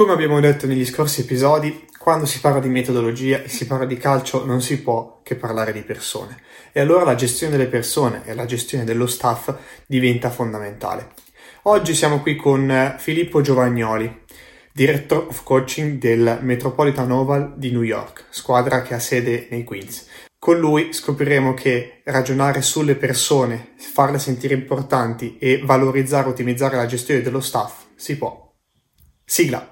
Come abbiamo detto negli scorsi episodi, quando si parla di metodologia e si parla di calcio non si può che parlare di persone e allora la gestione delle persone e la gestione dello staff diventa fondamentale. Oggi siamo qui con Filippo Giovagnoli, Director of Coaching del Metropolitan Oval di New York, squadra che ha sede nei Queens. Con lui scopriremo che ragionare sulle persone, farle sentire importanti e valorizzare e ottimizzare la gestione dello staff si può. Sigla!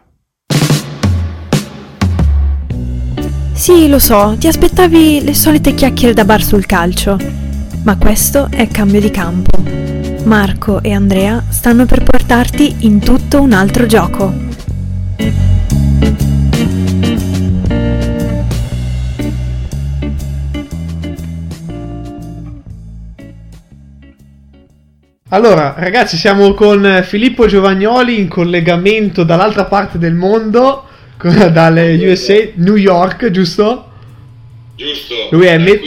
Sì, lo so, ti aspettavi le solite chiacchiere da bar sul calcio, ma questo è cambio di campo. Marco e Andrea stanno per portarti in tutto un altro gioco. Allora, ragazzi, siamo con Filippo Giovagnoli in collegamento dall'altra parte del mondo, dalle USA, New York, giusto? Giusto. Lui è me-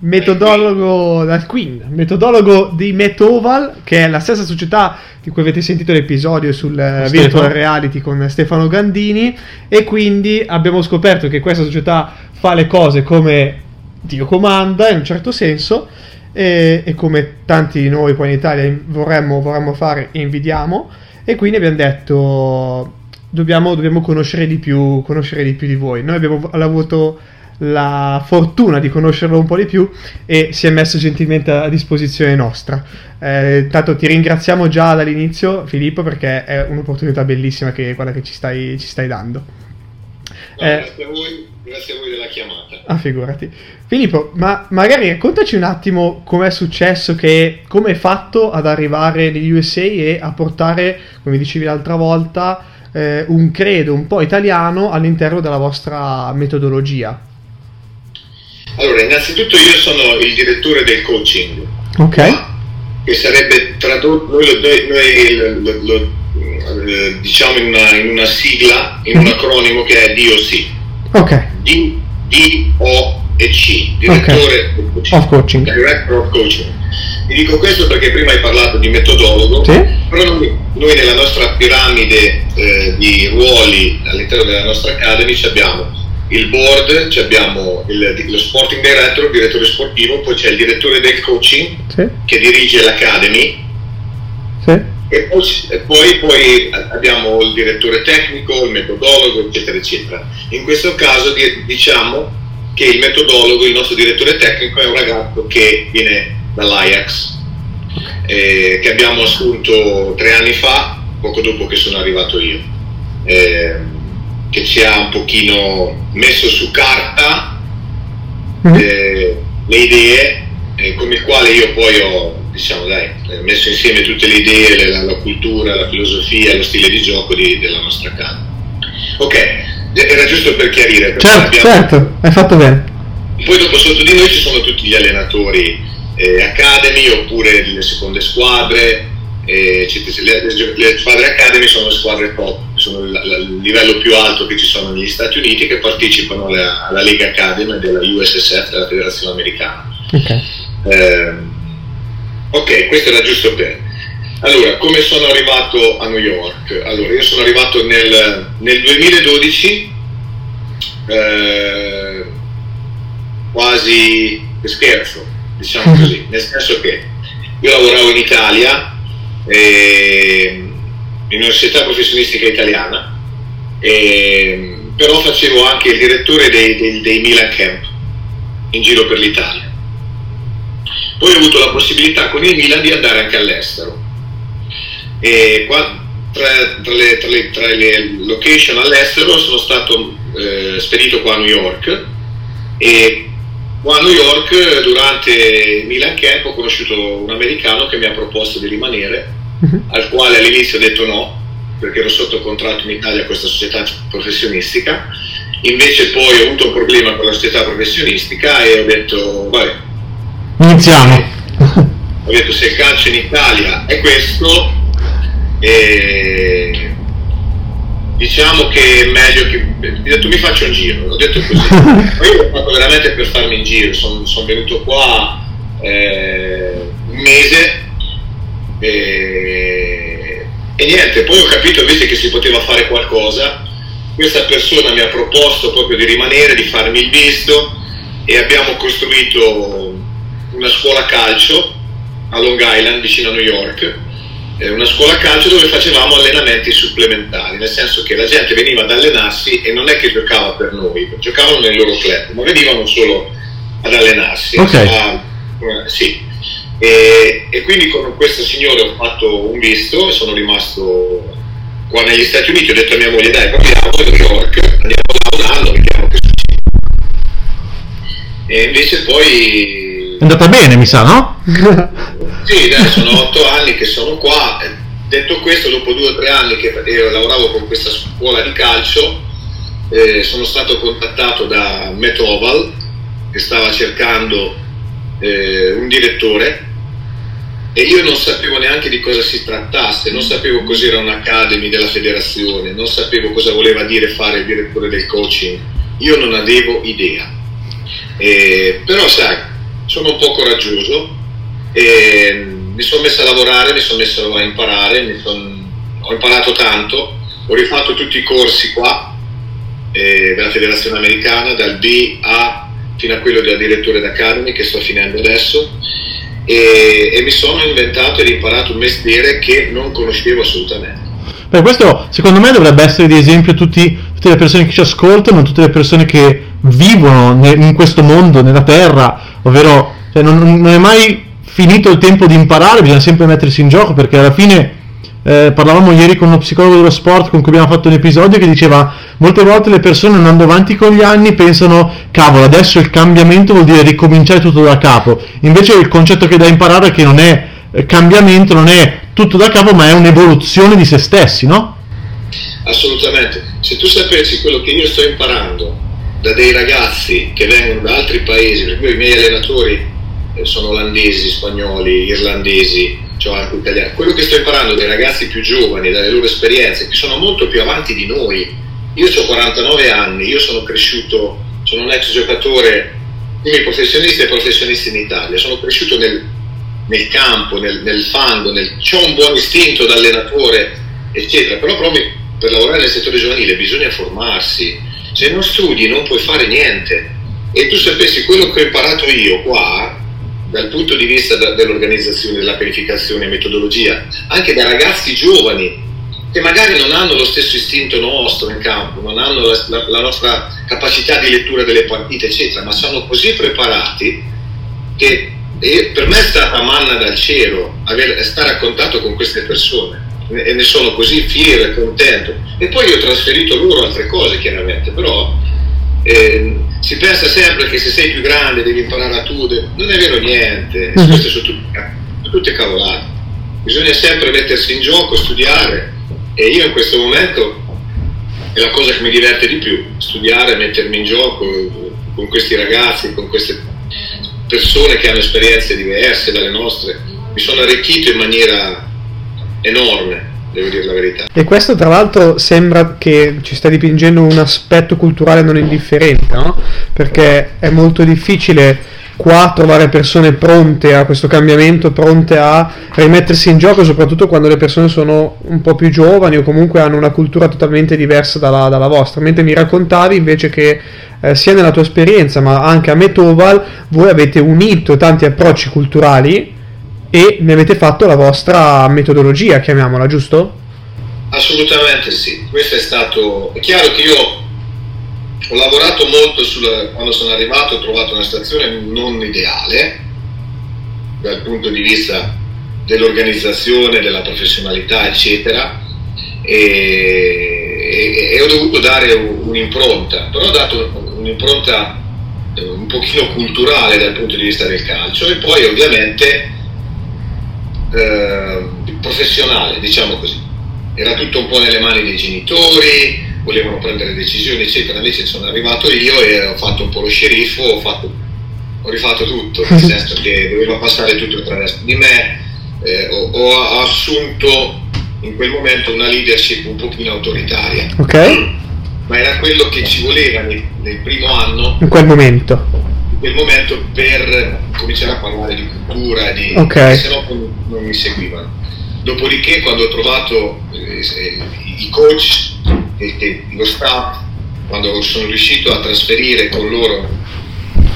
metodologo dal Queen, metodologo di Metoval, che è la stessa società di cui avete sentito l'episodio sul Stefano. virtual reality con Stefano Gandini e quindi abbiamo scoperto che questa società fa le cose come Dio comanda in un certo senso e, e come tanti di noi poi in Italia vorremmo, vorremmo fare e invidiamo e quindi abbiamo detto dobbiamo, dobbiamo conoscere, di più, conoscere di più di voi. Noi abbiamo avuto la fortuna di conoscerlo un po' di più e si è messo gentilmente a disposizione nostra. Eh, intanto ti ringraziamo già dall'inizio Filippo perché è un'opportunità bellissima che, quella che ci stai, ci stai dando. No, eh, grazie, a voi, grazie a voi della chiamata. Ah, figurati. Filippo, ma magari raccontaci un attimo com'è successo, che, come hai fatto ad arrivare negli USA e a portare, come dicevi l'altra volta, eh, un credo un po' italiano all'interno della vostra metodologia. Allora, innanzitutto io sono il direttore del coaching. Ok. Che sarebbe tradotto, noi, lo, noi lo, lo, eh, diciamo in una, in una, sigla, in un acronimo che è DOC. Ok. D, D O e C, direttore okay. coaching. of coaching. Director of coaching. Vi dico questo perché prima hai parlato di metodologo, sì? però noi, noi, nella nostra piramide eh, di ruoli all'interno della nostra academy abbiamo il board, abbiamo il, lo sporting director, il direttore sportivo, poi c'è il direttore del coaching sì. che dirige l'academy sì. e, poi, e poi, poi, abbiamo il direttore tecnico, il metodologo, eccetera, eccetera. In questo caso diciamo che il metodologo, il nostro direttore tecnico è un ragazzo che viene dall'Ajax, eh, che abbiamo assunto tre anni fa, poco dopo che sono arrivato io. Eh, che ci ha un pochino messo su carta mm-hmm. eh, le idee eh, con il quale io poi ho diciamo, dai, messo insieme tutte le idee, la, la, cultura, la filosofia, lo stile di gioco di, della nostra casa. Ok, era giusto per chiarire. Certo, abbiamo... certo, hai fatto bene. Poi dopo sotto di noi ci sono tutti gli allenatori eh, academy oppure le seconde squadre, eh, le, le, le, squadre academy sono le squadre top, sono il, il, livello più alto che ci sono negli Stati Uniti che partecipano alla, alla Lega Academy della USSF, della Federazione Americana. Ok, eh, okay questo era giusto per. Allora, come sono arrivato a New York? Allora, io sono arrivato nel, nel 2012, eh, quasi per scherzo, diciamo così, nel senso che io lavoravo in Italia eh, in università professionistica italiana, eh, però facevo anche il direttore dei, dei, dei Milan Camp in giro per l'Italia. Poi ho avuto la possibilità con il Milan di andare anche all'estero. E qua, tra, tra, le, tra, le, tra, le, location all'estero sono stato eh, spedito qua a New York e a New York durante il Milan Camp ho conosciuto un americano che mi ha proposto di rimanere uh-huh. al quale all'inizio ho detto no, perché ero sotto contratto in Italia a questa società professionistica, invece poi ho avuto un problema con la società professionistica e ho detto vabbè, iniziamo. Ho detto se il calcio in Italia è questo, e diciamo che è meglio che ho detto mi faccio un giro, ho detto così. Poi io l'ho fatto veramente per farmi in giro, sono, sono venuto qua eh, un mese e, e, niente, poi ho capito invece che si poteva fare qualcosa questa persona mi ha proposto proprio di rimanere, di farmi il visto e abbiamo costruito una scuola calcio a Long Island vicino a New York una scuola calcio dove facevamo allenamenti supplementari, nel senso che la gente veniva ad allenarsi e non è che giocava per noi, giocavano nel loro club, ma venivano solo ad allenarsi. Okay. A, eh, sì. e, e, quindi con questo signore ho fatto un visto e sono rimasto qua negli Stati Uniti, ho detto a mia moglie dai proviamo a New York, andiamo là un anno, vediamo che succede. E invece poi... È andata bene, mi sa, no? sì, dai, sono otto anni che sono qua. Detto questo, dopo due o tre anni che lavoravo con questa scuola di calcio, eh, sono stato contattato da Metoval, che stava cercando eh, un direttore e io non sapevo neanche di cosa si trattasse, non sapevo cos'era un'academy della federazione, non sapevo cosa voleva dire fare il direttore del coaching, io non avevo idea. Eh, però sai, sono un po' coraggioso e mi sono messo a lavorare, mi sono messo a imparare, son, ho imparato tanto, ho rifatto tutti i corsi qua eh, della federazione americana, dal B A fino a quello della direttore d'Academy che sto finendo adesso e, e mi sono inventato ed imparato un mestiere che non conoscevo assolutamente. Beh, questo secondo me dovrebbe essere di esempio a tutte le persone che ci ascoltano, tutte le persone che vivono in questo mondo, nella terra, ovvero cioè, non, non, è mai finito il tempo di imparare, bisogna sempre mettersi in gioco perché alla fine eh, parlavamo ieri con uno psicologo dello sport con cui abbiamo fatto un episodio che diceva molte volte le persone andando avanti con gli anni pensano cavolo adesso il cambiamento vuol dire ricominciare tutto da capo invece il concetto che da imparare è che non è eh, cambiamento non è tutto da capo ma è un'evoluzione di se stessi no? assolutamente se tu sapessi quello che io sto imparando da dei ragazzi che vengono da altri paesi per cui i miei allenatori eh, sono olandesi, spagnoli, irlandesi cioè anche italiani. Quello che sto imparando dai ragazzi più giovani, dalle loro esperienze, che sono molto più avanti di noi. Io ho 49 anni, io sono cresciuto, sono un ex giocatore come professionisti e professionisti in Italia, sono cresciuto nel, nel campo, nel, nel fango, nel, ho un buon istinto da allenatore, eccetera, però proprio per lavorare nel settore giovanile bisogna formarsi, se non studi non puoi fare niente. E tu sapessi quello che ho imparato io qua, dal punto di vista dell'organizzazione, della pianificazione, metodologia, anche da ragazzi giovani che magari non hanno lo stesso istinto nostro in campo, non hanno la, la, la nostra capacità di lettura delle partite, eccetera, ma sono così preparati che per me è stata manna dal cielo aver, stare a contatto con queste persone e ne sono così fiero e contento. E poi ho trasferito loro altre cose, chiaramente, però eh, si pensa sempre che se sei più grande devi imparare a tu, non è vero niente, uh-huh. queste sono tutte, tutte cavolate. Bisogna sempre mettersi in gioco, studiare e io in questo momento è la cosa che mi diverte di più, studiare, mettermi in gioco con questi ragazzi, con queste persone che hanno esperienze diverse dalle nostre. Mi sono arricchito in maniera enorme devo dire la verità. E questo tra l'altro sembra che ci sta dipingendo un aspetto culturale non indifferente, no? Perché è molto difficile qua trovare persone pronte a questo cambiamento, pronte a rimettersi in gioco, soprattutto quando le persone sono un po' più giovani o comunque hanno una cultura totalmente diversa dalla, dalla vostra. Mentre mi raccontavi invece che eh, sia nella tua esperienza ma anche a Metoval voi avete unito tanti approcci culturali e ne avete fatto la vostra metodologia, chiamiamola, giusto? Assolutamente sì, questo è stato... È chiaro che io ho lavorato molto sulla... quando sono arrivato ho trovato una stazione non ideale dal punto di vista dell'organizzazione, della professionalità, eccetera, e, e, e ho dovuto dare un'impronta, però ho dato un'impronta eh, un pochino culturale dal punto di vista del calcio. E poi ovviamente eh, professionale, diciamo così. Era tutto un po' nelle mani dei genitori, volevano prendere decisioni, eccetera. Invece sono arrivato io e ho fatto un po' lo sceriffo, ho, fatto, ho rifatto tutto, nel senso che doveva passare tutto attraverso di me. Eh, ho, ho, assunto in quel momento una leadership un pochino autoritaria. Ok. Ma era quello che ci voleva nel, nel primo anno. In quel momento quel momento per cominciare a parlare di cultura, di, okay. se no non mi seguivano. dopodiché quando ho trovato eh, i coach e lo staff, quando sono riuscito a trasferire con loro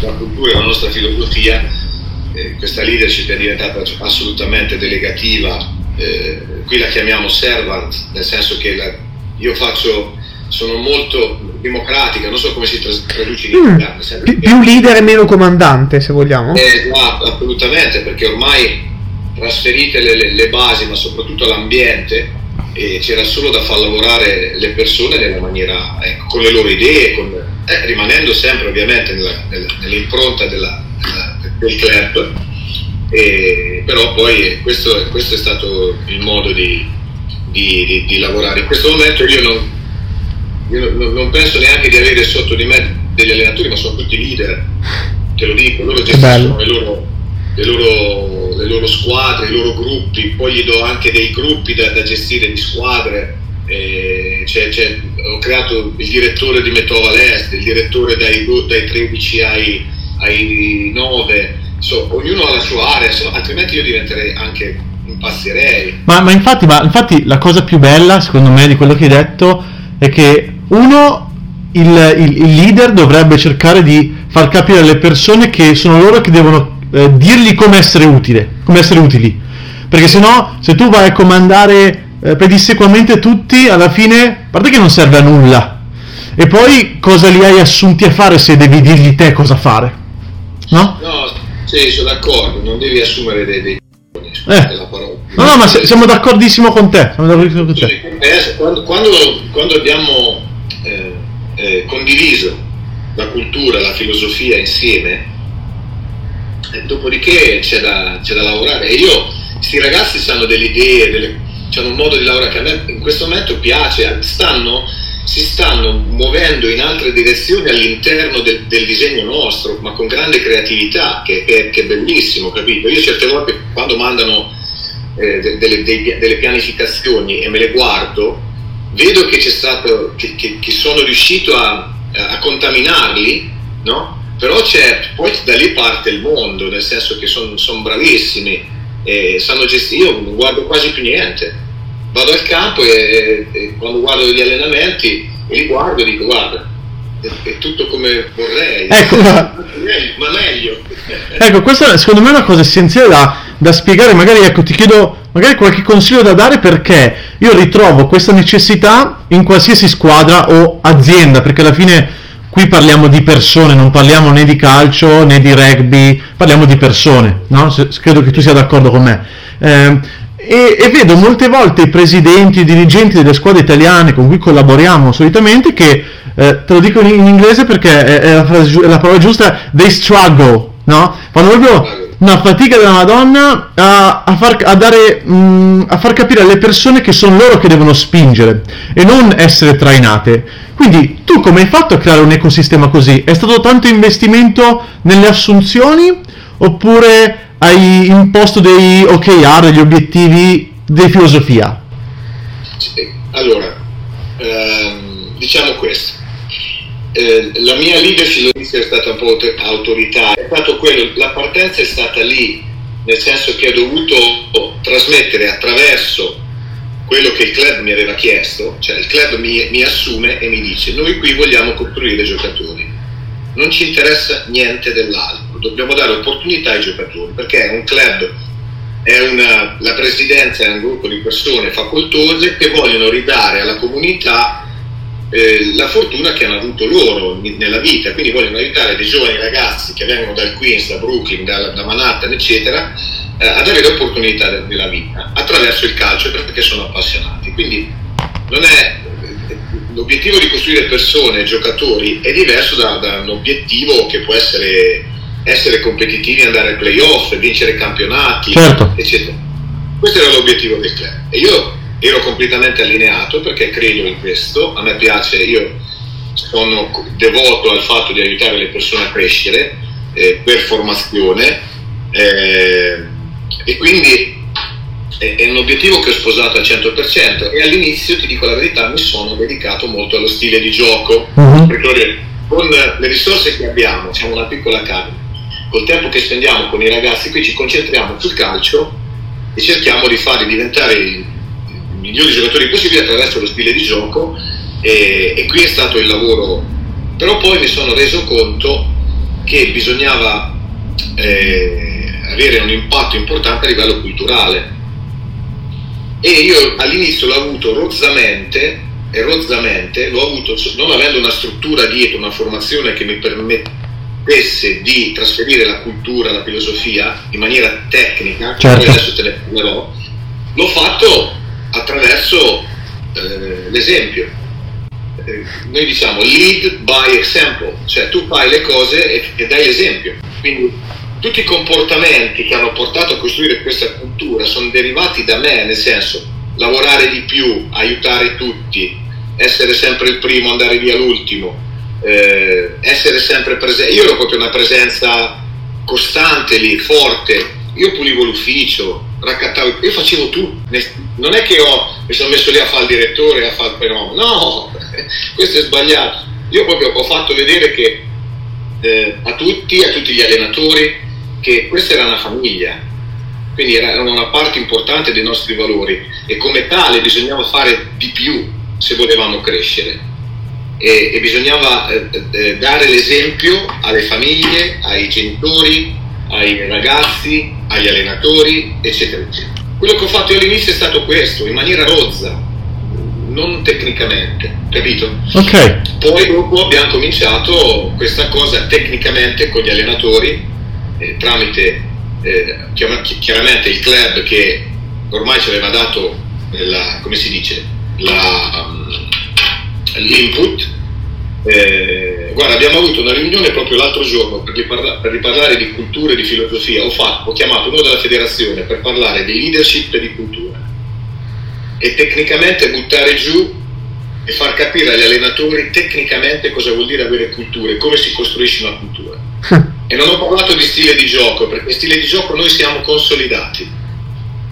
la cultura e la nostra filosofia, eh, questa leadership è diventata assolutamente delegativa, eh, qui la chiamiamo servant, nel senso che la, io faccio, sono molto democratica, non so come si traduce in mm. italiano. Più, più leader e meno comandante, se vogliamo. Eh, no, assolutamente, perché ormai trasferite le, le, le basi, ma soprattutto l'ambiente, e c'era solo da far lavorare le persone nella maniera, ecco, con le loro idee, con, eh, rimanendo sempre ovviamente nella, nella, nell'impronta della, della, del club, però poi questo, questo, è stato il modo di, di, di, di lavorare. In questo momento io non, io non, penso neanche di avere sotto di me degli allenatori, ma sono tutti leader, te lo dico, loro gestiscono le loro, le, loro, le loro, squadre, i loro gruppi, poi gli do anche dei gruppi da, da gestire di squadre. Eh, c'è, c'è, ho creato il direttore di Metova Est, il direttore dai, dai 13 ai, ai 9, so, ognuno ha la sua area, so, altrimenti io diventerei anche impazzirei. Ma, ma, infatti, ma infatti la cosa più bella, secondo me, di quello che hai detto è che uno, il, il, il, leader dovrebbe cercare di far capire alle persone che sono loro che devono eh, dirgli come essere utile, come essere utili. Perché se no, se tu vai a comandare eh, pedissequamente tutti, alla fine, a parte che non serve a nulla. E poi cosa li hai assunti a fare se devi dirgli te cosa fare? No? No, sì, sono d'accordo, non devi assumere dei, dei eh. No, no, ma siamo d'accordissimo con te. Siamo d'accordissimo con te. Eh, quando, quando, quando abbiamo eh, condiviso la cultura, la filosofia insieme, eh, dopodiché c'è da, c'è da, lavorare. E io, questi ragazzi hanno delle idee, delle, hanno un modo di lavorare che a me in questo momento piace, stanno, si stanno muovendo in altre direzioni all'interno del, del disegno nostro, ma con grande creatività, che, che, che, è bellissimo, capito? Io certe volte quando mandano eh, delle, delle, delle pianificazioni e me le guardo, vedo che c'è stato, che, che, che sono riuscito a, a contaminarli, no? Però c'è, poi da lì parte il mondo, nel senso che sono son bravissimi, e sanno gestire, io non guardo quasi più niente. Vado al campo e, e quando guardo gli allenamenti li guardo e dico guarda, è, tutto come vorrei, ecco, ma meglio. ecco, questa secondo me è una cosa essenziale da, da spiegare, magari ecco, ti chiedo magari qualche consiglio da dare perché io ritrovo questa necessità in qualsiasi squadra o azienda, perché alla fine qui parliamo di persone, non parliamo né di calcio né di rugby, parliamo di persone, no? credo che tu sia d'accordo con me. Eh, e, e, vedo molte volte i presidenti, i dirigenti delle squadre italiane con cui collaboriamo solitamente che, eh, te lo dico in, in inglese perché è, è, la frase, è, la parola giusta, they struggle, no? Fanno proprio una fatica della Madonna a, a, far, a, dare, mh, mm, a far capire alle persone che sono loro che devono spingere e non essere trainate. Quindi tu come hai fatto a creare un ecosistema così? È stato tanto investimento nelle assunzioni oppure hai imposto dei OKR, degli obiettivi di filosofia? Allora, ehm, diciamo questo eh, la mia leadership è stata un po' autoritaria, è stato quello, la partenza è stata lì, nel senso che ho dovuto trasmettere attraverso quello che il club mi aveva chiesto, cioè il club mi, mi assume e mi dice noi qui vogliamo costruire giocatori, non ci interessa niente dell'altro, dobbiamo dare opportunità ai giocatori, perché è un club è una, la presidenza è un gruppo di persone facoltose che vogliono ridare alla comunità eh, la fortuna che hanno avuto loro nella vita, quindi vogliono aiutare dei giovani ragazzi che vengono dal Queens, da Brooklyn, da, da Manhattan, eccetera, eh, ad avere opportunità nella vita attraverso il calcio perché sono appassionati. Quindi non è l'obiettivo di costruire persone, giocatori, è diverso da, da un obiettivo che può essere essere competitivi, andare ai playoff, vincere campionati, certo. eccetera. Questo era l'obiettivo del club. E io ero completamente allineato perché credo in questo, a me piace, io sono devoto al fatto di aiutare le persone a crescere eh, per formazione eh, e quindi è, è, un obiettivo che ho sposato al 100% e all'inizio ti dico la verità mi sono dedicato molto allo stile di gioco uh-huh. perché con le risorse che abbiamo, siamo una piccola casa, col tempo che spendiamo con i ragazzi qui ci concentriamo sul calcio e cerchiamo di farli diventare migliori giocatori possibili attraverso lo stile di gioco e, e qui è stato il lavoro. Però poi mi sono reso conto che bisognava eh, avere un impatto importante a livello culturale e io all'inizio l'ho avuto rozzamente e rozzamente l'ho avuto non avendo una struttura dietro, una formazione che mi permettesse di trasferire la cultura, la filosofia in maniera tecnica, certo. poi adesso te ne parlerò, l'ho fatto attraverso eh, l'esempio. Eh, noi diciamo lead by example, cioè tu fai le cose e, e dai l'esempio. Quindi tutti i comportamenti che hanno portato a costruire questa cultura sono derivati da me, nel senso lavorare di più, aiutare tutti, essere sempre il primo, andare via l'ultimo, eh, essere sempre presente. Io ero proprio una presenza costante lì, forte. Io pulivo l'ufficio, raccattavo, io facevo tutto. Non è che ho, mi sono messo lì a fare il direttore, a fare il fenomeno. No, questo è sbagliato. Io proprio ho fatto vedere che eh, a tutti, a tutti gli allenatori, che questa era una famiglia, quindi era una parte importante dei nostri valori e come tale bisognava fare di più se volevamo crescere e, e bisognava eh, eh, dare l'esempio alle famiglie, ai genitori, ai ragazzi, agli allenatori, eccetera, eccetera. Quello che ho fatto io all'inizio è stato questo, in maniera rozza, non tecnicamente, capito? Ok. Poi dopo abbiamo cominciato questa cosa tecnicamente con gli allenatori eh, tramite eh, chiaramente il club che ormai ci aveva dato la, come si dice, la, um, l'input. Eh, guarda, abbiamo avuto una riunione proprio l'altro giorno per, riparla- per riparlare di cultura e di filosofia. Ho, fatto, ho chiamato uno della federazione per parlare di leadership e di cultura e tecnicamente buttare giù e far capire agli allenatori tecnicamente cosa vuol dire avere cultura e come si costruisce una cultura. E non ho parlato di stile di gioco, perché stile di gioco noi siamo consolidati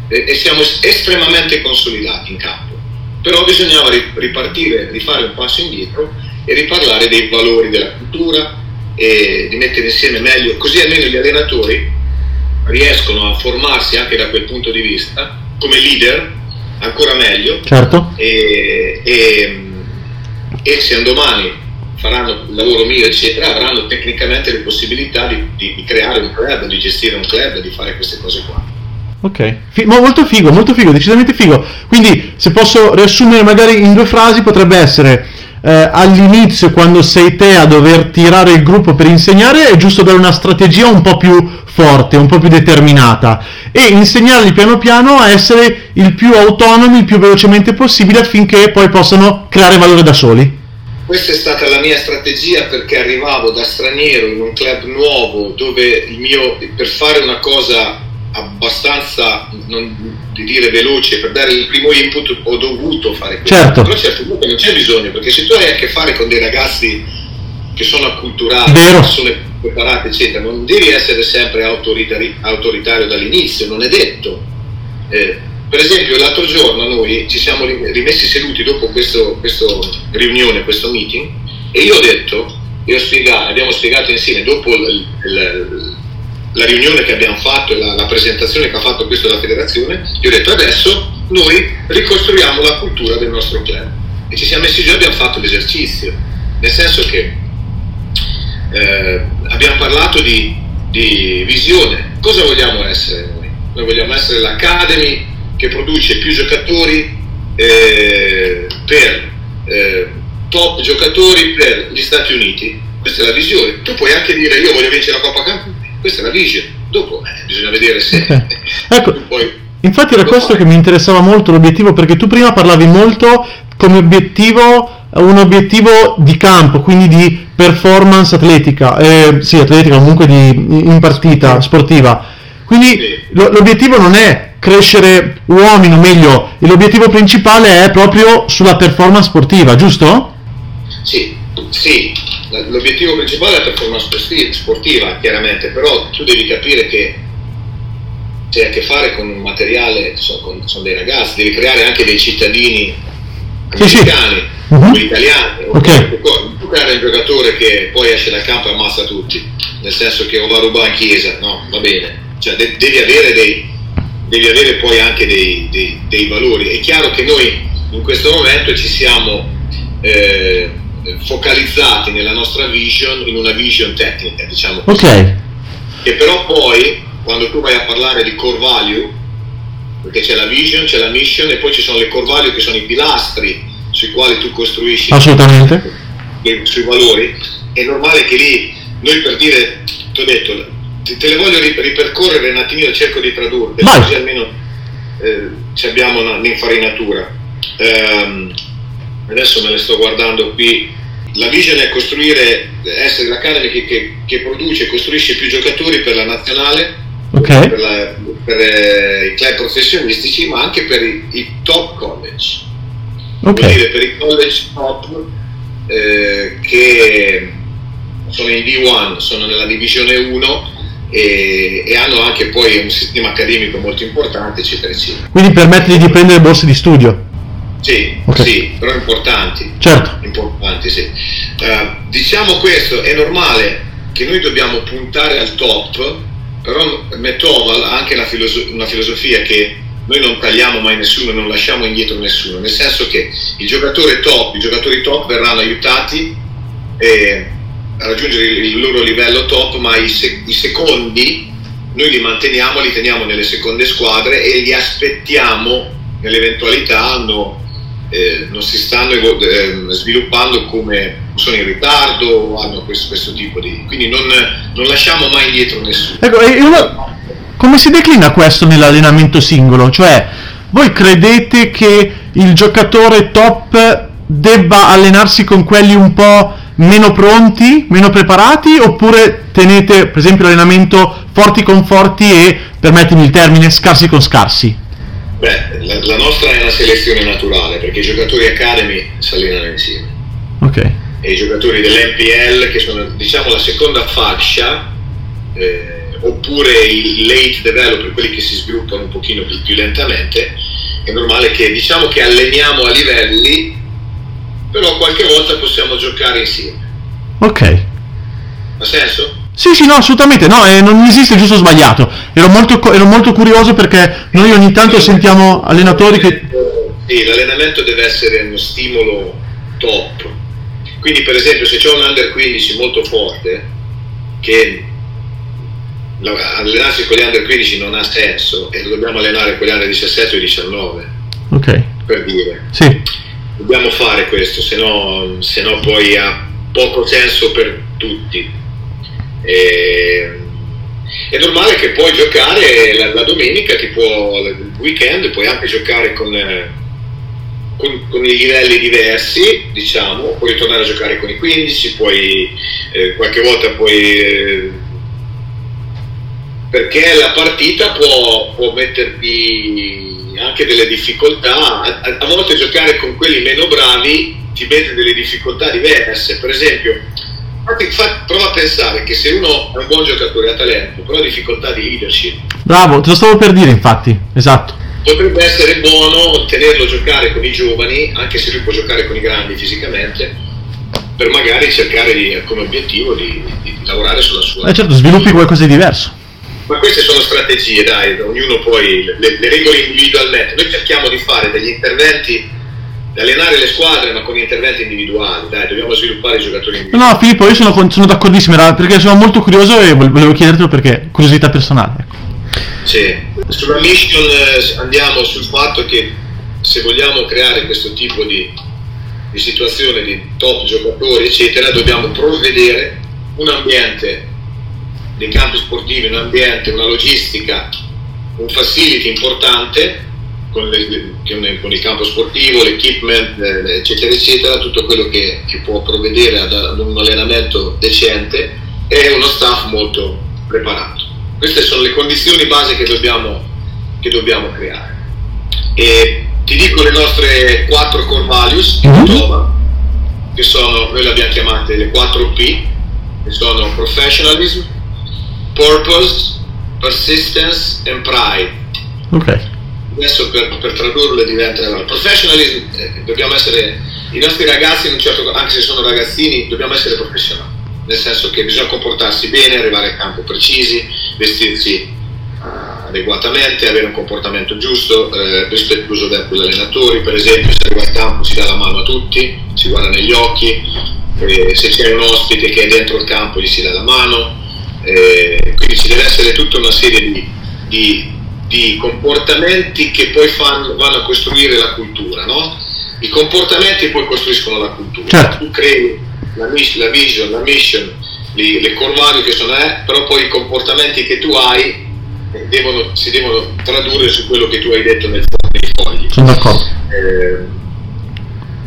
e, e siamo estremamente consolidati in campo. Però bisognava ripartire, rifare un passo indietro e riparlare dei valori della cultura e di mettere insieme meglio, così almeno gli allenatori riescono a formarsi anche da quel punto di vista come leader ancora meglio certo. e, e, e se un domani faranno il lavoro mio, eccetera, avranno tecnicamente le possibilità di, di, di, creare un club, di gestire un club, di fare queste cose qua. Ok, F- molto figo, molto figo, decisamente figo. Quindi, se posso riassumere magari in due frasi, potrebbe essere eh, all'inizio, quando sei te a dover tirare il gruppo per insegnare, è giusto dare una strategia un po' più forte, un po' più determinata e insegnargli piano piano a essere il più autonomi, il più velocemente possibile affinché poi possano creare valore da soli. Questa è stata la mia strategia perché arrivavo da straniero in un club nuovo dove il mio, per fare una cosa abbastanza, non di dire veloce, per dare il primo input ho dovuto fare questo. Certo. Però certo punto non c'è bisogno perché se tu hai a che fare con dei ragazzi che sono acculturati, Vero. persone preparate, eccetera, non devi essere sempre autoritari- autoritario dall'inizio, non è detto. Eh, per esempio l'altro giorno noi ci siamo rimessi seduti dopo questa riunione, questo meeting, e io ho detto, io spiegato, abbiamo spiegato insieme, dopo il, il, la riunione che abbiamo fatto e la, la, presentazione che ha fatto questo la federazione, io ho detto adesso noi ricostruiamo la cultura del nostro club. E ci siamo messi giù e abbiamo fatto l'esercizio, nel senso che eh, abbiamo parlato di, di visione, cosa vogliamo essere noi? Noi vogliamo essere l'Academy che produce più giocatori eh, per eh, top giocatori per gli Stati Uniti. Questa è la visione. Tu puoi anche dire io voglio vincere la Coppa Campioni, questa è la visione. Dopo eh, bisogna vedere se... ecco, poi, infatti era questo fai. che mi interessava molto l'obiettivo, perché tu prima parlavi molto come obiettivo un obiettivo di campo, quindi di performance atletica, eh, sì, atletica comunque di, in partita sportiva. Quindi sì. l'obiettivo non è crescere uomini, o meglio, l'obiettivo principale è proprio sulla performance sportiva, giusto? Sì, sì, l'obiettivo principale è la performance sportiva, chiaramente, però tu devi capire che c'è a che fare con un materiale, sono, sono dei ragazzi, devi creare anche dei cittadini americani, sì. Uh-huh. italiani, okay. tu creare un giocatore che poi esce dal campo e ammazza tutti, nel senso che o va a rubare in chiesa, no, va bene, cioè de- devi avere dei, devi avere poi anche dei, dei, dei, valori. È chiaro che noi in questo momento ci siamo eh, focalizzati nella nostra vision in una vision tecnica, diciamo così. Ok. Che però poi, quando tu vai a parlare di core value, perché c'è la vision, c'è la mission e poi ci sono le core value che sono i pilastri sui quali tu costruisci Assolutamente. sui valori, è normale che lì noi per dire, ti ho detto, te, te le voglio ripercorrere un attimino, cerco di tradurre, così almeno eh, abbiamo un'infarinatura. Um, adesso me le sto guardando qui. La vision è costruire, essere l'academy che, che, che produce e costruisce più giocatori per la nazionale, okay. per, la, per eh, i club professionistici, ma anche per i, i top college. Okay. Vuol dire per i college top eh, che sono in D1, sono nella divisione 1 e, e, hanno anche poi un sistema accademico molto importante, eccetera, eccetera. Quindi permette di prendere borse di studio? Sì, okay. sì, però importanti. Certo. Importanti, sì. Uh, diciamo questo, è normale che noi dobbiamo puntare al top, però Metoval ha anche una, filoso- una filosofia che noi non tagliamo mai nessuno, non lasciamo indietro nessuno, nel senso che il giocatore top, i giocatori top verranno aiutati eh, a raggiungere il loro livello top, ma i, sec- i secondi noi li manteniamo, li teniamo nelle seconde squadre e li aspettiamo nell'eventualità hanno, eh, non si stanno eh, sviluppando come sono in ritardo, hanno questo, questo tipo di... quindi non, non, lasciamo mai indietro nessuno. Ecco, una, come si declina questo nell'allenamento singolo? Cioè, voi credete che il giocatore top debba allenarsi con quelli un po' meno pronti, meno preparati, oppure tenete per esempio l'allenamento forti con forti e, permettimi il termine, scarsi con scarsi? Beh, la, la nostra è una selezione naturale perché i giocatori academy si allenano insieme. Ok. E i giocatori dell'NPL, che sono diciamo la seconda fascia, eh, oppure i late developer, quelli che si sviluppano un pochino più, più lentamente, è normale che diciamo che alleniamo a livelli, però qualche volta possiamo giocare insieme. Ok. Ha senso? Sì, sì, no, assolutamente, no, eh, non esiste giusto o sbagliato. Ero molto, ero molto curioso perché noi ogni tanto sentiamo allenatori che... Sì, l'allenamento deve essere uno stimolo top. Quindi per esempio se c'è un under 15 molto forte, che allenarsi con gli under 15 non ha senso e lo dobbiamo allenare con gli under 17 o 19. Ok. Per dire. Sì. Dobbiamo fare questo, se no, se no poi ha poco senso per tutti e, è normale che puoi giocare la, la, domenica, tipo il weekend, puoi anche giocare con, con, con, i livelli diversi, diciamo, puoi tornare a giocare con i 15, puoi eh, qualche volta puoi... Eh, perché la partita può, può metterti anche delle difficoltà, a, a volte giocare con quelli meno bravi ti mette delle difficoltà diverse, per esempio Infatti, prova a pensare che se uno è un buon giocatore, ha talento, però ha difficoltà di leadership. Bravo, te lo stavo per dire, infatti, esatto. Potrebbe essere buono tenerlo giocare con i giovani, anche se lui può giocare con i grandi fisicamente, per magari cercare di, come obiettivo di, di, di, lavorare sulla sua. Eh certo, sviluppi qualcosa di diverso. Ma queste sono strategie, dai, ognuno poi le, le regole individualmente. Noi cerchiamo di fare degli interventi allenare le squadre ma con interventi individuali, dai, dobbiamo sviluppare i giocatori individuali. No, Filippo, io sono, sono d'accordissimo, perché sono molto curioso e volevo chiedertelo perché, curiosità personale. Ecco. Sì, sulla mission eh, andiamo sul fatto che se vogliamo creare questo tipo di, di situazione di top giocatori, eccetera, dobbiamo provvedere un ambiente dei campi sportivi, un ambiente, una logistica, un facility importante con, le, con, il campo sportivo, l'equipment, eh, eccetera, eccetera, tutto quello che, che può provvedere ad, ad, un allenamento decente e uno staff molto preparato. Queste sono le condizioni base che dobbiamo, che dobbiamo creare. E ti dico le nostre quattro core values in mm che sono, noi le abbiamo chiamate le 4 P, che sono professionalism, purpose, persistence and pride. Ok adesso per, per tradurle diventa allora, professionalism eh, dobbiamo essere i nostri ragazzi certo, anche se sono ragazzini dobbiamo essere professionali nel senso che bisogna comportarsi bene arrivare a campo precisi vestirsi uh, adeguatamente, avere un comportamento giusto, eh, rispettoso verso gli allenatori, per esempio se arriva al campo si dà la mano a tutti, si guarda negli occhi, eh, se c'è un ospite che è dentro il campo gli si dà la mano, eh, quindi ci deve essere tutta una serie di, di, di comportamenti che poi fanno, vanno a costruire la cultura, no? I comportamenti poi costruiscono la cultura, Certo. tu crei la, la vision, la mission, li- le core value che sono, eh, però poi i comportamenti che tu hai eh, devono- si devono tradurre su quello che tu hai detto nel fogli. Sono d'accordo. Eh,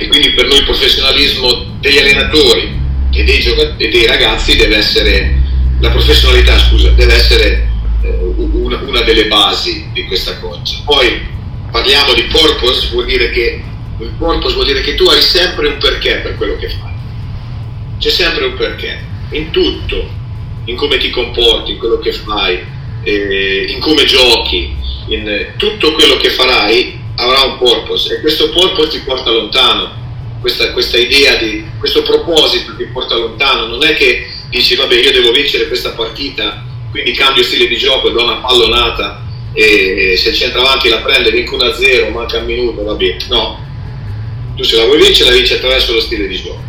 e quindi per noi il professionalismo degli allenatori e dei, gioca- e dei ragazzi deve essere, la professionalità scusa, deve essere eh, una, una delle basi di questa cosa. Poi parliamo di purpose, vuol dire che il purpose vuol dire che tu hai sempre un perché per quello che fai. C'è sempre un perché, in tutto, in come ti comporti, in quello che fai, eh, in come giochi, in tutto quello che farai avrà un purpose e questo purpose ti porta lontano. Questa, questa idea di questo proposito ti porta lontano, non è che dici vabbè io devo vincere questa partita, quindi cambio stile di gioco e do una pallonata e se il centravanti la prende vinco 1-0, manca un minuto, va bene. No, tu se la vuoi vincere la vinci attraverso lo stile di gioco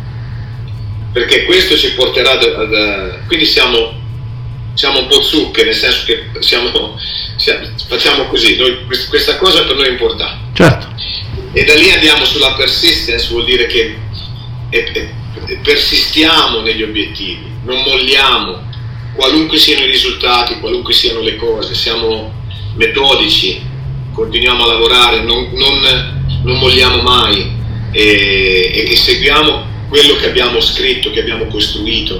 perché questo ci porterà ad, ad- quindi siamo, siamo un po' zucche nel senso che siamo, siamo- facciamo così noi- quest- questa cosa per noi è importante Certo. e da lì andiamo sulla persistence vuol dire che e- e persistiamo negli obiettivi non molliamo qualunque siano i risultati qualunque siano le cose siamo metodici continuiamo a lavorare non, non- non molliamo mai e, e seguiamo quello che abbiamo scritto che abbiamo costruito.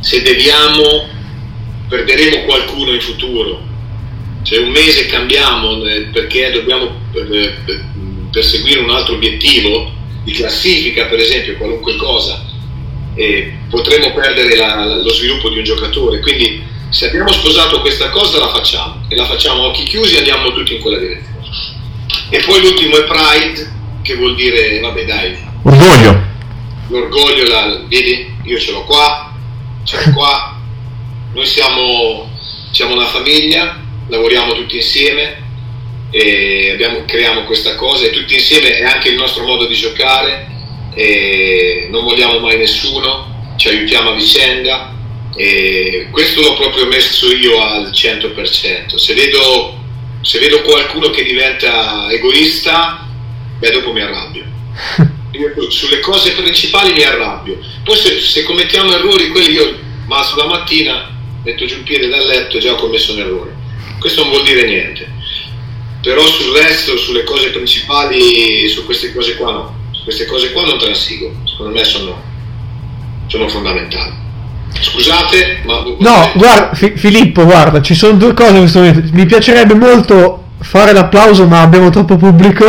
Se deviamo perderemo qualcuno in futuro. Se un mese cambiamo eh, perché dobbiamo eh, perseguire un altro obiettivo di classifica per esempio qualunque cosa eh, potremo perdere la- la- lo sviluppo di un giocatore. Quindi se abbiamo sposato questa cosa la facciamo. E la facciamo a occhi chiusi e andiamo tutti in quella direzione. E poi l'ultimo è pride che vuol dire vabbè dai. Orgoglio. l'orgoglio, la, vedi, io ce l'ho qua, ce l'ho qua, noi siamo, siamo una famiglia, lavoriamo tutti insieme e abbiamo- creiamo questa cosa e tutti insieme è anche il nostro modo di giocare, non vogliamo mai nessuno, ci aiutiamo a vicenda e questo l'ho proprio messo io al 100%. Se vedo, se vedo qualcuno che diventa egoista, beh dopo mi arrabbio. Io sulle cose principali mi arrabbio. Poi se, se commettiamo errori, quelli io ma sulla mattina metto giù il piede dal letto e già ho commesso un errore. Questo non vuol dire niente. Però sul resto, sulle cose principali, su queste cose qua no. Queste cose qua non transigo. Secondo me sono, sono fondamentali. Scusate, ma... No, guarda, Fi- Filippo, guarda, ci sono due cose in questo momento. Mi piacerebbe molto fare l'applauso, ma abbiamo troppo pubblico.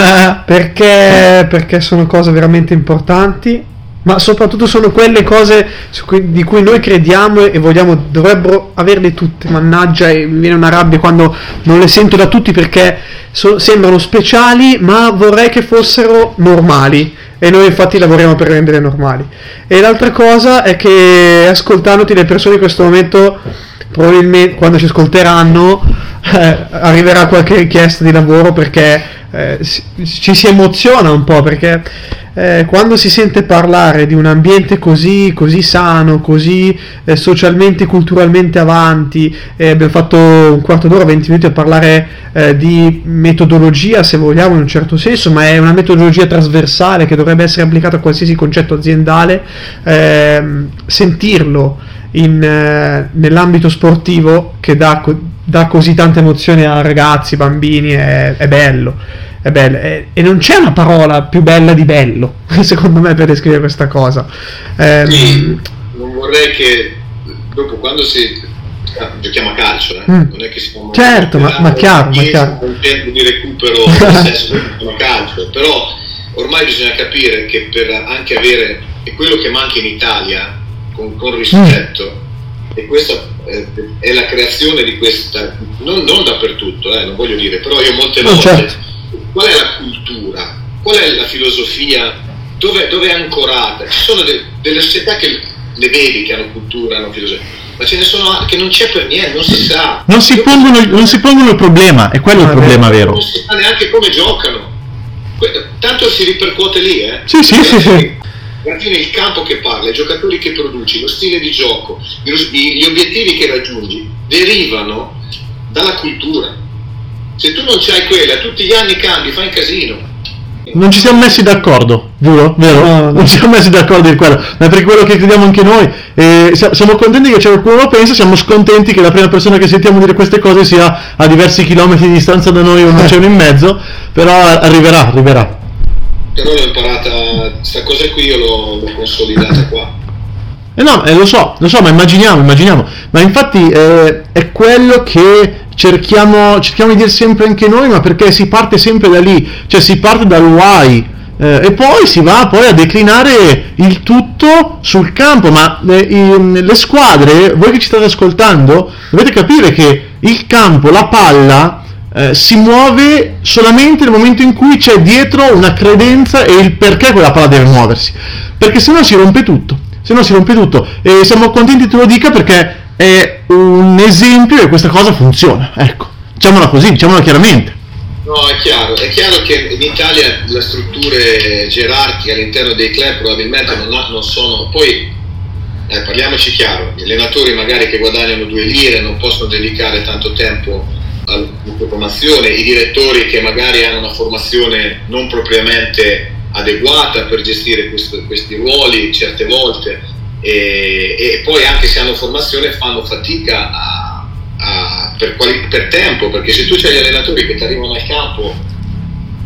perché, perché sono cose veramente importanti. Ma soprattutto sono quelle cose cui- di cui noi crediamo e vogliamo, dovrebbero averle tutte. Mannaggia, e mi viene una rabbia quando non le sento da tutti perché so- sembrano speciali, ma vorrei che fossero normali. E noi infatti lavoriamo per rendere normali. E l'altra cosa è che ascoltandoti le persone in questo momento, probabilmente quando ci ascolteranno, eh, arriverà qualche richiesta di lavoro perché eh, ci si emoziona un po' perché eh, quando si sente parlare di un ambiente così, così sano, così eh, socialmente e culturalmente avanti, e abbiamo fatto un quarto d'ora, 20 minuti a parlare eh, di metodologia, se vogliamo, in un certo senso, ma è una metodologia trasversale che dovrebbe essere applicata a qualsiasi concetto aziendale, ehm, sentirlo in, eh, nell'ambito sportivo che dà, dà così tanta emozione a ragazzi, bambini, è, è bello. È bello. E, e non c'è una parola più bella di bello, secondo me, per descrivere questa cosa. Ehm, Sì, non vorrei che dopo quando si ah, giochiamo a calcio, eh, Mm. non è che siamo Certo, ma- ma chiaro, ma chiaro. un tempo di recupero nel senso calcio, però ormai bisogna capire che per anche avere è quello che manca in Italia con, con rispetto e questa eh, è la creazione di questa non, non dappertutto, eh, non voglio dire, però io molte volte certo. qual è la cultura, qual è la filosofia, dove, dove è ancorata? Ci sono de- delle società che ne vedi che hanno cultura, hanno filosofia, ma ce ne sono che non c'è per niente, non si sa. Non si, pongono, non si pongono il problema, è quello il problema vero. Non si sa neanche come giocano. Tanto si ripercuote lì, eh. Sì, sì, sì, sì. Alla fine il campo che parla, i giocatori che produci, lo stile di gioco, gli obiettivi che raggiungi derivano dalla cultura. Se tu non c'hai quella, tutti gli anni cambi, fai un casino. Non ci siamo messi d'accordo, giuro? Vero? No, no. Non ci siamo messi d'accordo di quello, ma è per quello che crediamo anche noi. E siamo contenti che c'è qualcuno lo pensa, siamo scontenti che la prima persona che sentiamo dire queste cose sia a diversi chilometri di distanza da noi o un oceano in mezzo, però arriverà, arriverà. Però l'ho imparata, questa cosa qui io l'ho, l'ho consolidata qua. Eh no, eh, lo so, lo so, ma immaginiamo, immaginiamo. Ma infatti eh, è quello che cerchiamo, cerchiamo di dire sempre anche noi, ma perché si parte sempre da lì, cioè si parte dal why. Eh, e poi si va poi a declinare il tutto sul campo, ma le, i, le squadre, voi che ci state ascoltando, dovete capire che il campo, la palla, eh, si muove solamente nel momento in cui c'è dietro una credenza e il perché quella palla deve muoversi, perché se no si rompe tutto, se no si rompe tutto. E siamo contenti che tu lo dica perché è un esempio che questa cosa funziona. Ecco, diciamola così, diciamola chiaramente. No, è chiaro, è chiaro che in Italia le strutture gerarchiche all'interno dei club probabilmente non, ha, non sono. Poi eh, parliamoci chiaro, gli allenatori magari che guadagnano due lire non possono dedicare tanto tempo formazione, i direttori che magari hanno una formazione non propriamente adeguata per gestire questo, questi ruoli certe volte e, e, poi anche se hanno formazione fanno fatica a, a, per, quali, per, tempo, perché se tu hai gli allenatori che ti arrivano al campo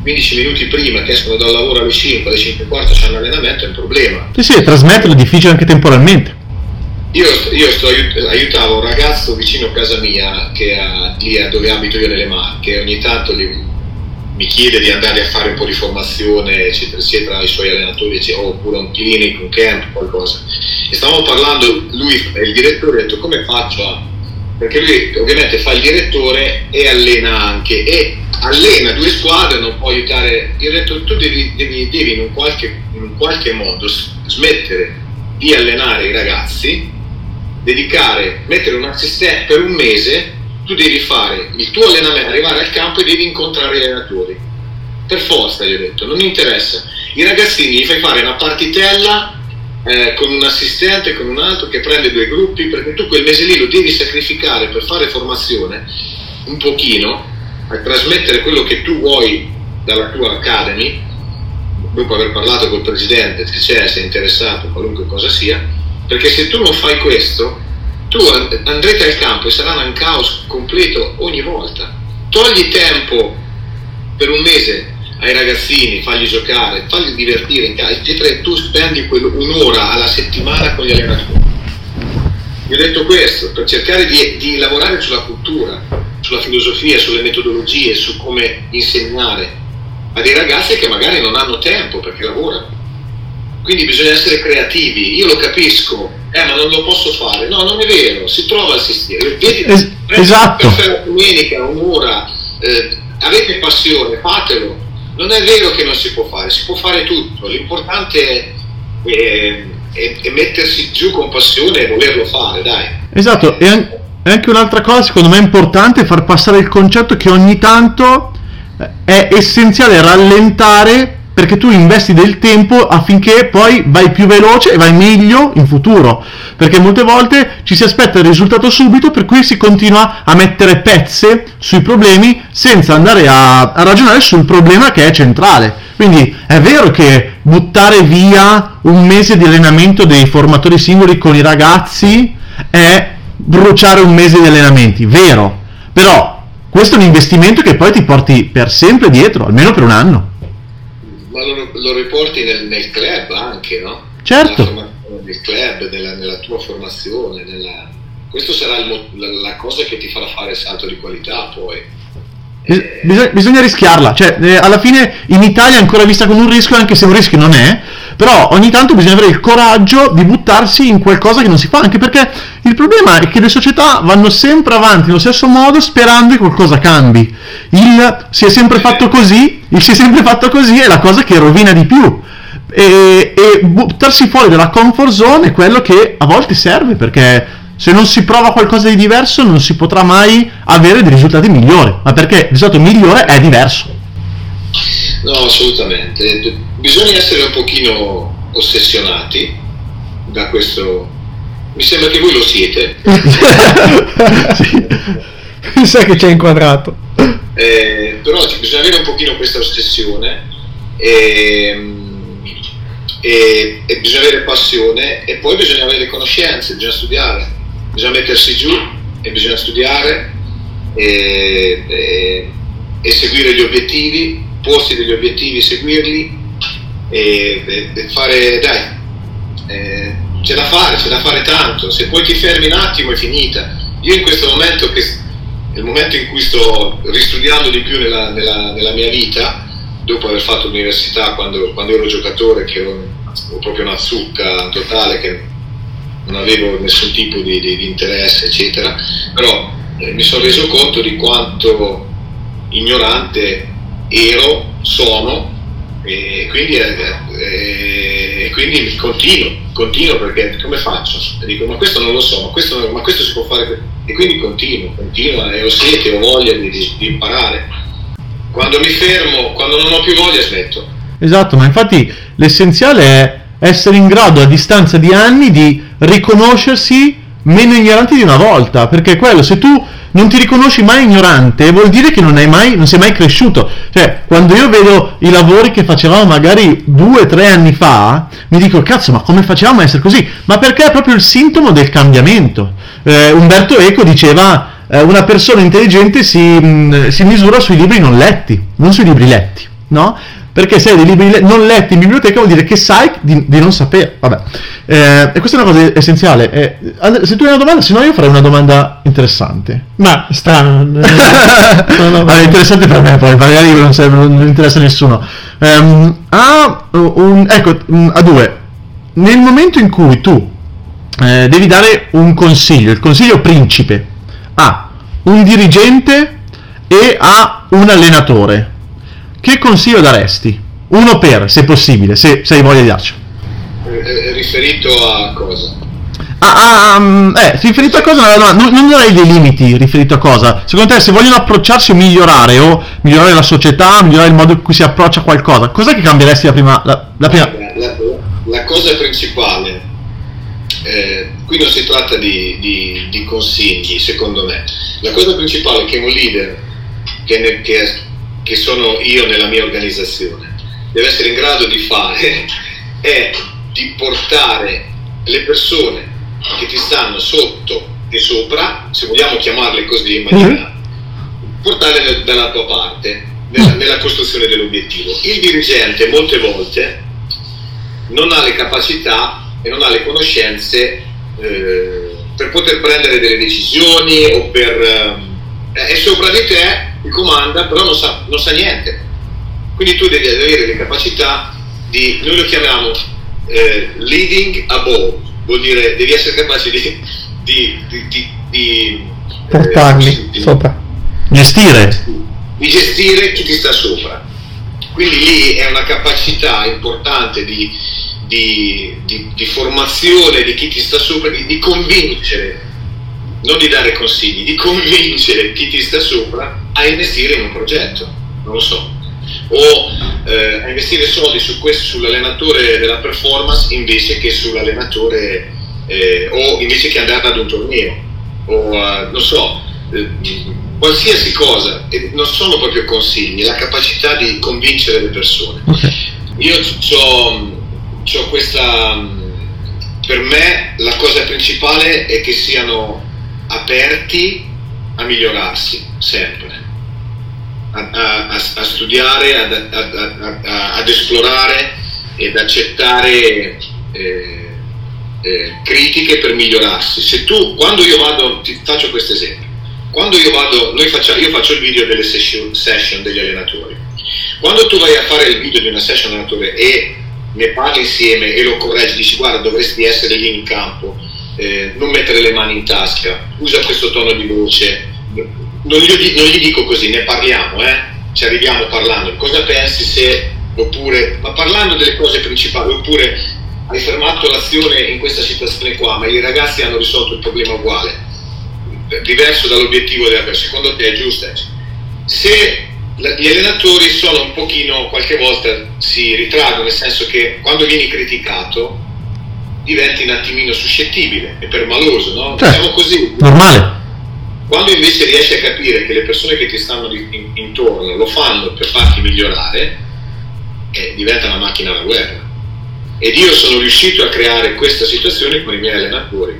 15 minuti prima, che escono dal lavoro alle 5, alle 5 e quarto c'è un allenamento, è un problema. Sì, sì, trasmetterlo è difficile anche temporalmente. Io, io sto, aiutavo un ragazzo vicino a casa mia, che ha, lì dove abito io nelle Marche, ogni tanto gli, mi chiede di andare a fare un po' di formazione, eccetera, eccetera, ai suoi allenatori, oppure un clinic, un camp, qualcosa. E stavamo parlando, lui è il direttore, ha detto come faccio a... Perché lui ovviamente fa il direttore e allena anche, e allena due squadre, non può aiutare... Io ho detto tu devi, devi, devi in, un qualche, in un qualche modo smettere di allenare i ragazzi, dedicare, mettere un assistente per un mese tu devi fare il tuo allenamento, arrivare al campo e devi incontrare gli allenatori. Per forza, gli ho detto, non mi interessa. I ragazzini gli fai fare una partitella eh, con un assistente, con un altro che prende due gruppi, perché tu quel mese lì lo devi sacrificare per fare formazione un pochino, a trasmettere quello che tu vuoi dalla tua academy, dopo aver parlato col presidente, se c'è, se è interessato, qualunque cosa sia, perché se tu non fai questo, tu andrete al campo e sarà un caos completo ogni volta. Togli tempo per un mese ai ragazzini, fagli giocare, fagli divertire in casa, eccetera, tu spendi un'ora alla settimana con gli allenatori. Vi ho detto questo, per cercare di, di lavorare sulla cultura, sulla filosofia, sulle metodologie, su come insegnare a dei ragazzi che magari non hanno tempo perché lavorano. Quindi bisogna essere creativi, io lo capisco, eh ma non lo posso fare, no non è vero, si trova il sistema, vedi, es- esatto. per la domenica, un'ora, eh, avete passione, fatelo, non è vero che non si può fare, si può fare tutto, l'importante è, è, è mettersi giù con passione e volerlo fare, dai. Esatto, e anche un'altra cosa secondo me importante è far passare il concetto che ogni tanto eh, è essenziale rallentare perché tu investi del tempo affinché poi vai più veloce e vai meglio in futuro. Perché molte volte ci si aspetta il risultato subito, per cui si continua a mettere pezze sui problemi senza andare a, a ragionare sul problema che è centrale. Quindi è vero che buttare via un mese di allenamento dei formatori singoli con i ragazzi è bruciare un mese di allenamenti, vero. Però questo è un investimento che poi ti porti per sempre dietro, almeno per un anno ma lo, lo riporti nel, nel, club anche, no? Certo. Nel club, nella, nella tua formazione, nella... questo sarà il, la, la, cosa che ti farà fare il salto di qualità poi. Bisogna, bisogna, rischiarla, cioè eh, alla fine in Italia è ancora vista come un rischio, anche se un rischio non è, però ogni tanto bisogna avere il coraggio di buttarsi in qualcosa che non si fa, anche perché il problema è che le società vanno sempre avanti nello stesso modo sperando che qualcosa cambi. Il si è sempre fatto così, il si è sempre fatto così è la cosa che rovina di più. e, e buttarsi fuori dalla comfort zone è quello che a volte serve perché se non si prova qualcosa di diverso non si potrà mai avere dei risultati migliori, ma perché il risultato migliore è diverso. No, assolutamente. Bisogna essere un pochino ossessionati da questo. Mi sembra che voi lo siete. sì. Mi sa che ci hai inquadrato. Eh, però bisogna avere un pochino questa ossessione e, e, e bisogna avere passione e poi bisogna avere conoscenze, bisogna studiare, bisogna mettersi giù e bisogna studiare e, e, e seguire gli obiettivi porsi degli obiettivi, seguirli e, e fare, dai, eh, c'è da fare, c'è da fare tanto, se poi ti fermi un attimo è finita. Io in questo momento, che è il momento in cui sto ristudiando di più nella, nella, nella mia vita, dopo aver fatto l'università quando, quando ero giocatore, che ero, ero, proprio una zucca totale, che non avevo nessun tipo di, di, di interesse, eccetera, però eh, mi sono reso conto di quanto ignorante ero, sono e quindi, eh, e quindi continuo, continuo perché come faccio? Dico ma questo non lo so, ma questo, ma questo si può fare e quindi continuo, continuo e ho sete, ho voglia di, di imparare. Quando mi fermo, quando non ho più voglia smetto. Esatto, ma infatti l'essenziale è essere in grado a distanza di anni di riconoscersi meno ignoranti di una volta, perché quello se tu non ti riconosci mai ignorante, vuol dire che non, mai, non sei mai cresciuto. Cioè, quando io vedo i lavori che facevamo magari due o tre anni fa, mi dico, cazzo, ma come facevamo a essere così? Ma perché è proprio il sintomo del cambiamento. Eh, Umberto Eco diceva, eh, una persona intelligente si, mh, si misura sui libri non letti, non sui libri letti, no? Perché se hai dei libri non letti in biblioteca vuol dire che sai di, di non sapere. Vabbè. Eh, e questa è una cosa essenziale. Eh, se tu hai una domanda, se no io farei una domanda interessante. Ma strano. non allora, interessante per me, poi magari non, serve, non interessa a nessuno. Um, a, un, ecco, a due. Nel momento in cui tu eh, devi dare un consiglio, il consiglio principe a un dirigente e a un allenatore, che consiglio daresti? Uno per, se possibile, se, se hai voglia di darci. Eh, riferito a cosa? Ah, um, eh, riferito a cosa? No, non, non darei dei limiti riferito a cosa. Secondo te, se vogliono approcciarsi o migliorare, o migliorare la società, migliorare il modo in cui si approccia a qualcosa, cos'è che cambieresti la prima? La, la, prima... la, la cosa principale, eh, qui non si tratta di, di, di, consigli, secondo me. La cosa principale è che un leader che, ne, che è che sono io nella mia organizzazione, deve essere in grado di fare è di portare le persone che ti stanno sotto e sopra, se vogliamo chiamarle così in maniera, portarle dalla tua parte nella, nella costruzione dell'obiettivo. Il dirigente molte volte non ha le capacità e non ha le conoscenze eh, per poter prendere delle decisioni o per... Eh, è sopra di te ti comanda, però non sa, non sa, niente. Quindi tu devi avere le capacità di, noi lo chiamiamo eh, leading above, vuol dire devi essere capace di, di, di, di portarli eh, sopra. Gestire. Di gestire chi ti sta sopra. Quindi lì è una capacità importante di, di, di, di, formazione di chi ti sta sopra, di, di, convincere non di dare consigli, di convincere chi ti sta sopra a investire in un progetto, non lo so, o eh, a investire soldi su questo, sull'allenatore della performance invece che sull'allenatore eh, o invece che andare ad un torneo, o uh, non so, eh, qualsiasi cosa, e non sono proprio consigli, la capacità di convincere le persone. Io ho questa, per me la cosa principale è che siano aperti a migliorarsi sempre, a, a, a studiare, ad, ad, esplorare ed accettare eh, eh, critiche per migliorarsi. Se tu, quando io vado, ti faccio questo esempio, quando io vado, noi facciamo, io faccio il video delle session, session degli allenatori, quando tu vai a fare il video di una session allenatore e ne parli insieme e lo correggi, dici guarda dovresti essere lì in campo, eh, non mettere le mani in tasca, usa questo tono di voce, non gli, non gli dico così, ne parliamo, eh? ci arriviamo parlando, cosa pensi se oppure, ma parlando delle cose principali, oppure hai fermato l'azione in questa situazione qua, ma i ragazzi hanno risolto il problema uguale, diverso dall'obiettivo della secondo te è giusto? Se gli allenatori sono un pochino, qualche volta si ritraggono, nel senso che quando vieni criticato diventi un attimino suscettibile e permaloso, no? Certo. Diciamo così. Normale. Quando invece riesci a capire che le persone che ti stanno in, intorno lo fanno per farti migliorare, eh, diventa una macchina da guerra. Ed io sono riuscito a creare questa situazione con i miei allenatori.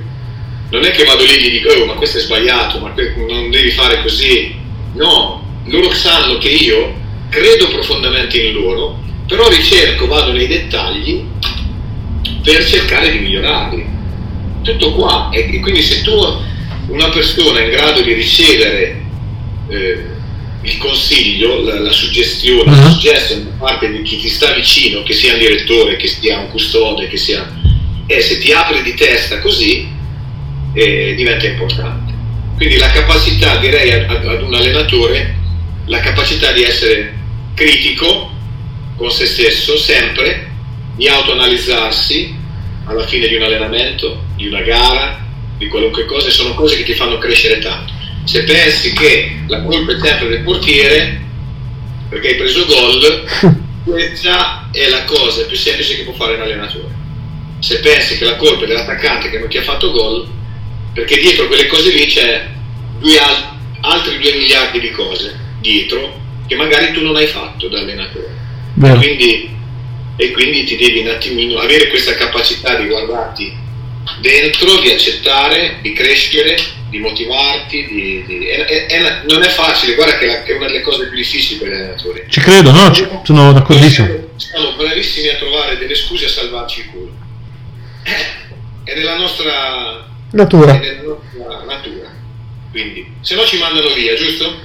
Non è che vado lì e gli dico, oh, ma questo è sbagliato, ma non devi fare così. No, loro sanno che io credo profondamente in loro, però ricerco, vado nei dettagli per cercare di migliorarli. Tutto qua. E quindi se tu, una persona è in grado di ricevere eh, il consiglio, la, la suggestione, uh-huh. la suggestion da parte di chi ti sta vicino, che sia un direttore, che sia un custode, che sia... E se ti apri di testa così, eh, diventa importante. Quindi la capacità, direi ad, ad un allenatore, la capacità di essere critico con se stesso sempre, di autoanalizzarsi alla fine di un allenamento, di una gara, di qualunque cosa, sono cose che ti fanno crescere tanto se pensi che la colpa è sempre del portiere perché hai preso gol, questa è la cosa più semplice che può fare un allenatore. Se pensi che la colpa è dell'attaccante che non ti ha fatto gol, perché dietro quelle cose lì c'è due al- altri 2 miliardi di cose dietro che magari tu non hai fatto da allenatore. Quindi, e quindi ti devi un attimino avere questa capacità di guardarti dentro, di accettare, di crescere di motivarti, di, di... È, è, non è facile, guarda che è una delle cose più difficili per gli allenatori. Ci credo, no? Ci, sono d'accordissimo. Siamo, bravissimi a trovare delle scuse a salvarci il culo. È nella nostra natura. È nella nostra natura. Quindi, se no ci mandano via, giusto?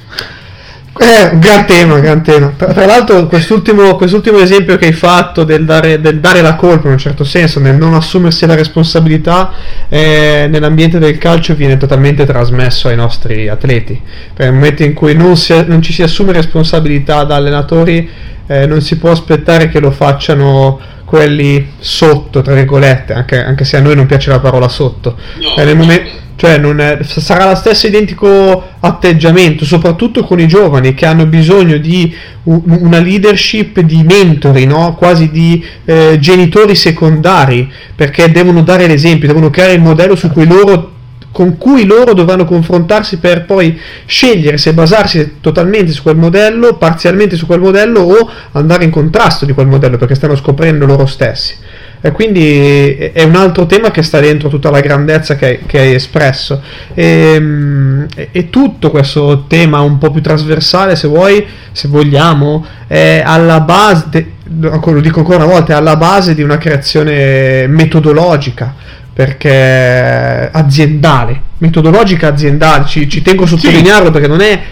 Eh, gran tema, gran tema. Tra, tra l'altro, quest'ultimo, quest'ultimo, esempio che hai fatto del dare, del dare, la colpa in un certo senso, nel non assumersi la responsabilità, eh, nell'ambiente del calcio viene totalmente trasmesso ai nostri atleti. Per il momento in cui non, si, non ci si assume responsabilità da allenatori, eh, non si può aspettare che lo facciano quelli sotto, tra virgolette, anche, anche se a noi non piace la parola sotto. No, eh, nel momento cioè è, sarà lo stesso identico atteggiamento, soprattutto con i giovani che hanno bisogno di una leadership di mentori, no? quasi di eh, genitori secondari, perché devono dare l'esempio, devono creare il modello cui loro, con cui loro dovranno confrontarsi per poi scegliere se basarsi totalmente su quel modello, parzialmente su quel modello o andare in contrasto di quel modello, perché stanno scoprendo loro stessi. E quindi è un altro tema che sta dentro tutta la grandezza che, che hai espresso. E, e, tutto questo tema un po' più trasversale, se vuoi, se vogliamo, è alla base, de, lo dico ancora una volta, è alla base di una creazione metodologica perché aziendale, metodologica aziendale, ci, ci tengo a sottolinearlo sì. perché non è,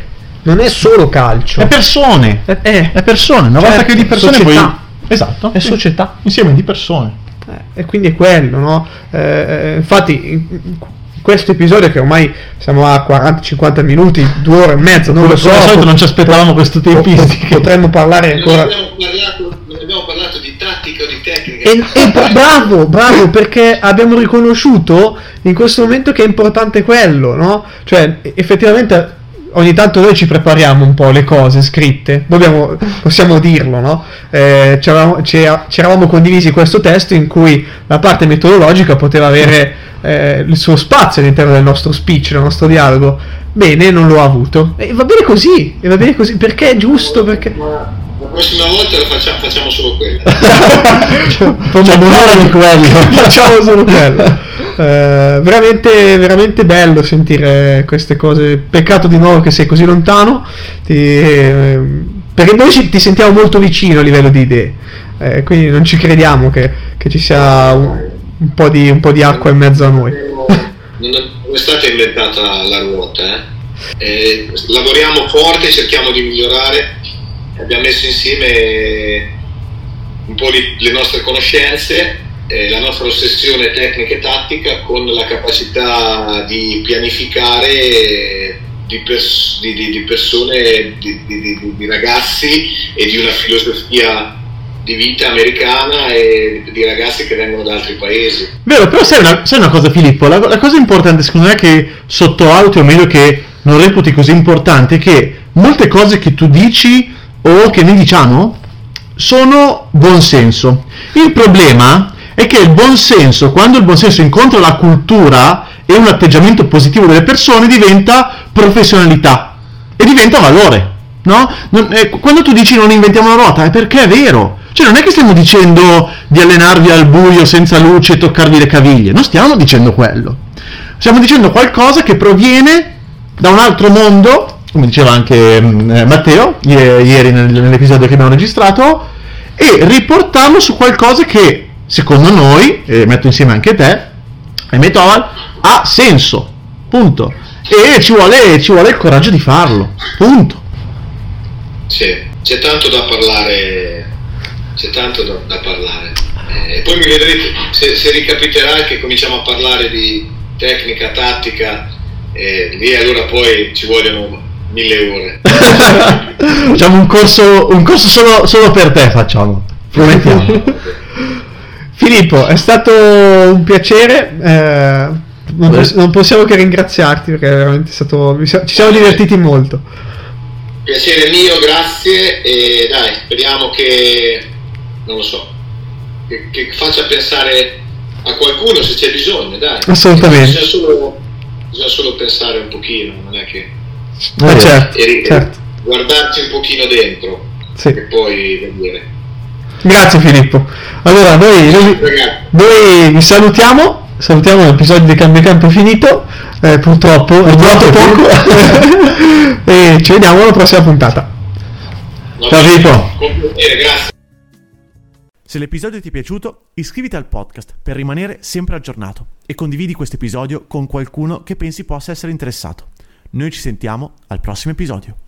non è, solo calcio. È persone, è, è, è persone, una certo, volta che di persone società. poi Esatto. È società. Insieme di persone. Eh, e quindi è quello, no? Eh, eh infatti, in questo episodio che ormai siamo a 40-50 minuti, due ore e mezza, non lo so. Di solito non ci aspettavamo questo tempistiche. Potremmo parlare ancora. Non abbiamo parlato, non abbiamo parlato di tattica o di tecnica. E, e bravo, bravo, perché abbiamo riconosciuto in questo momento che è importante quello, no? Cioè, effettivamente ogni tanto noi ci prepariamo un po' le cose scritte, Dobbiamo, possiamo dirlo, no? Eh, ci, eravamo, ci, ci, eravamo, condivisi questo testo in cui la parte metodologica poteva avere eh, il suo spazio all'interno del nostro speech, del nostro dialogo. Bene, non lo ha avuto. E va bene così, e va bene così, perché è giusto, perché... La prossima volta facciamo, facciamo, solo quella. facciamo un'ora di quello. facciamo solo quello. Eh, veramente, veramente bello sentire queste cose. Peccato di nuovo che sei così lontano. Ti, eh, perché noi ti sentiamo molto vicino a livello di idee. Eh, quindi non ci crediamo che, che ci sia un, un, po di, un, po di, acqua in mezzo a noi. Non è stata inventata la ruota. Eh, lavoriamo forte, cerchiamo di migliorare. Abbiamo messo insieme un po' di, le nostre conoscenze eh, la nostra ossessione tecnica e tattica con la capacità di pianificare di, di, di persone, di, ragazzi e di una filosofia di vita americana e di ragazzi che vengono da altri paesi. Vero, però sai una, sai una cosa Filippo, la, la, cosa importante secondo me che sottovaluti o meglio che non reputi così importante è che molte cose che tu dici o che noi diciamo sono buonsenso. Il problema è che il buonsenso, quando il buonsenso incontra la cultura e un atteggiamento positivo delle persone, diventa professionalità e diventa valore. No? Non, eh, quando tu dici non inventiamo la ruota è perché è vero. Cioè non è che stiamo dicendo di allenarvi al buio senza luce e toccarvi le caviglie, non stiamo dicendo quello. Stiamo dicendo qualcosa che proviene da un altro mondo, come diceva anche mm, eh, Matteo ieri nell'episodio che abbiamo registrato, e riportarlo su qualcosa che secondo noi, e metto insieme anche te, e Metoval, ha senso. Punto. E ci vuole, ci vuole il coraggio di farlo. Punto. Sì, c'è tanto da parlare c'è tanto da, da parlare. Eh, e poi mi vedrete, se, se, ricapiterà che cominciamo a parlare di tecnica, tattica, eh, lì allora poi ci vogliono mille ore. facciamo un corso, un corso solo, solo per te, facciamo. Promettiamo. Filippo, è stato un piacere. Eh, non, poss- non, possiamo che ringraziarti perché veramente è stato. Ci siamo divertiti molto. Piacere mio, grazie e dai, speriamo che non lo so, che, che faccia pensare a qualcuno se c'è bisogno, dai. Assolutamente. Bisogna solo, bisogna solo pensare un pochino, non è che... Eh, certo, e, certo. Guardarci un pochino dentro sì. e poi vedere. Grazie Filippo. Allora, noi, noi, noi vi salutiamo, salutiamo l'episodio di Cambio Campo finito, eh, purtroppo è durato poco e ci vediamo alla prossima puntata. Ciao Filippo. Se l'episodio ti è piaciuto, iscriviti al podcast per rimanere sempre aggiornato e condividi questo episodio con qualcuno che pensi possa essere interessato. Noi ci sentiamo al prossimo episodio.